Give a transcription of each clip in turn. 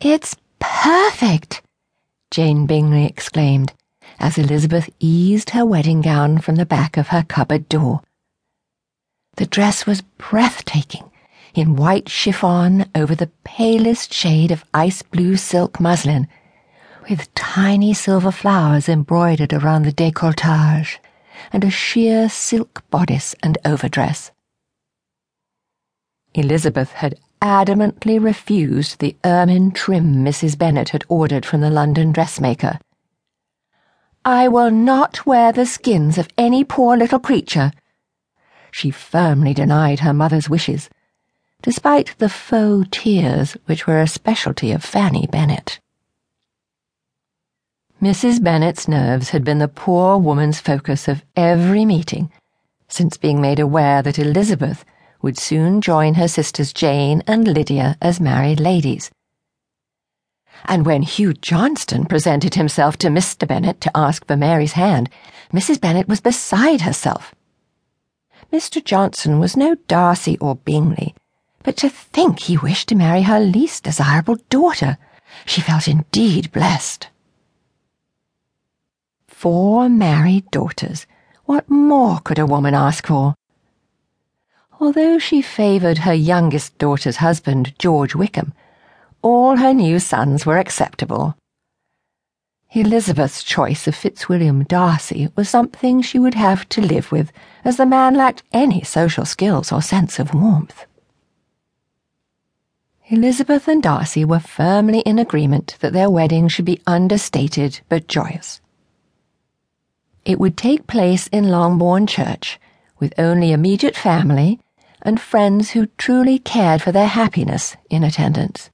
It's perfect, Jane Bingley exclaimed as Elizabeth eased her wedding gown from the back of her cupboard door. The dress was breathtaking, in white chiffon over the palest shade of ice blue silk muslin, with tiny silver flowers embroidered around the décolletage, and a sheer silk bodice and overdress. Elizabeth had adamantly refused the ermine trim Mrs. Bennet had ordered from the London dressmaker. I will not wear the skins of any poor little creature. She firmly denied her mother's wishes, despite the faux tears which were a specialty of Fanny Bennet. Mrs. Bennet's nerves had been the poor woman's focus of every meeting since being made aware that Elizabeth would soon join her sisters Jane and Lydia as married ladies. And when Hugh Johnston presented himself to Mr. Bennet to ask for Mary's hand, Mrs. Bennet was beside herself. Mr. Johnson was no Darcy or Bingley, but to think he wished to marry her least desirable daughter, she felt indeed blessed. Four married daughters. What more could a woman ask for? Although she favoured her youngest daughter's husband, George Wickham, all her new sons were acceptable. Elizabeth's choice of Fitzwilliam Darcy was something she would have to live with, as the man lacked any social skills or sense of warmth. Elizabeth and Darcy were firmly in agreement that their wedding should be understated but joyous. It would take place in Longbourn Church, with only immediate family and friends who truly cared for their happiness in attendance.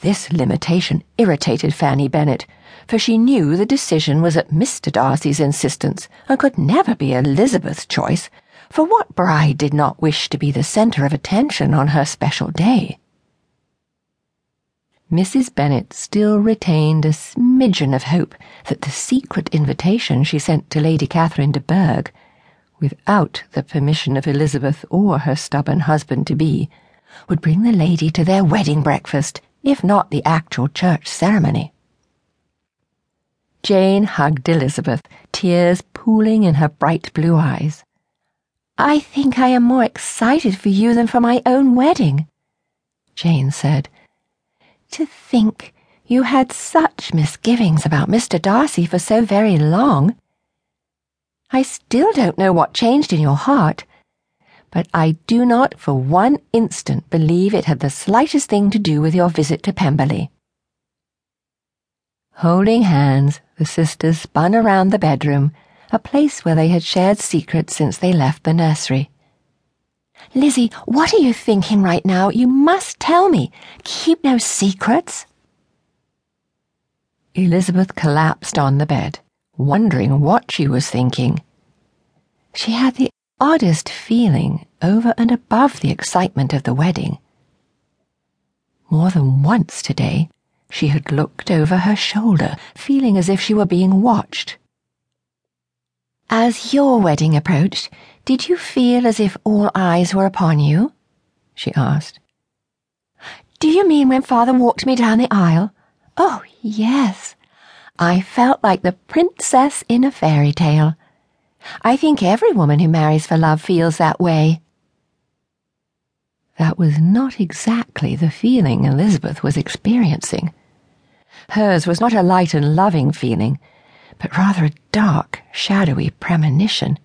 This limitation irritated Fanny Bennet, for she knew the decision was at Mr. Darcy's insistence and could never be Elizabeth's choice, for what bride did not wish to be the centre of attention on her special day? Mrs. Bennet still retained a smidgen of hope that the secret invitation she sent to Lady Catherine de Bourgh without the permission of Elizabeth or her stubborn husband to be, would bring the lady to their wedding breakfast, if not the actual church ceremony. Jane hugged Elizabeth, tears pooling in her bright blue eyes. I think I am more excited for you than for my own wedding, Jane said. To think you had such misgivings about Mr. Darcy for so very long. I still don't know what changed in your heart, but I do not for one instant believe it had the slightest thing to do with your visit to Pemberley. Holding hands, the sisters spun around the bedroom, a place where they had shared secrets since they left the nursery. Lizzie, what are you thinking right now? You must tell me. Keep no secrets. Elizabeth collapsed on the bed wondering what she was thinking. She had the oddest feeling over and above the excitement of the wedding. More than once today, she had looked over her shoulder, feeling as if she were being watched. As your wedding approached, did you feel as if all eyes were upon you? she asked. Do you mean when father walked me down the aisle? Oh, yes. I felt like the princess in a fairy tale. I think every woman who marries for love feels that way. That was not exactly the feeling Elizabeth was experiencing. Hers was not a light and loving feeling, but rather a dark, shadowy premonition.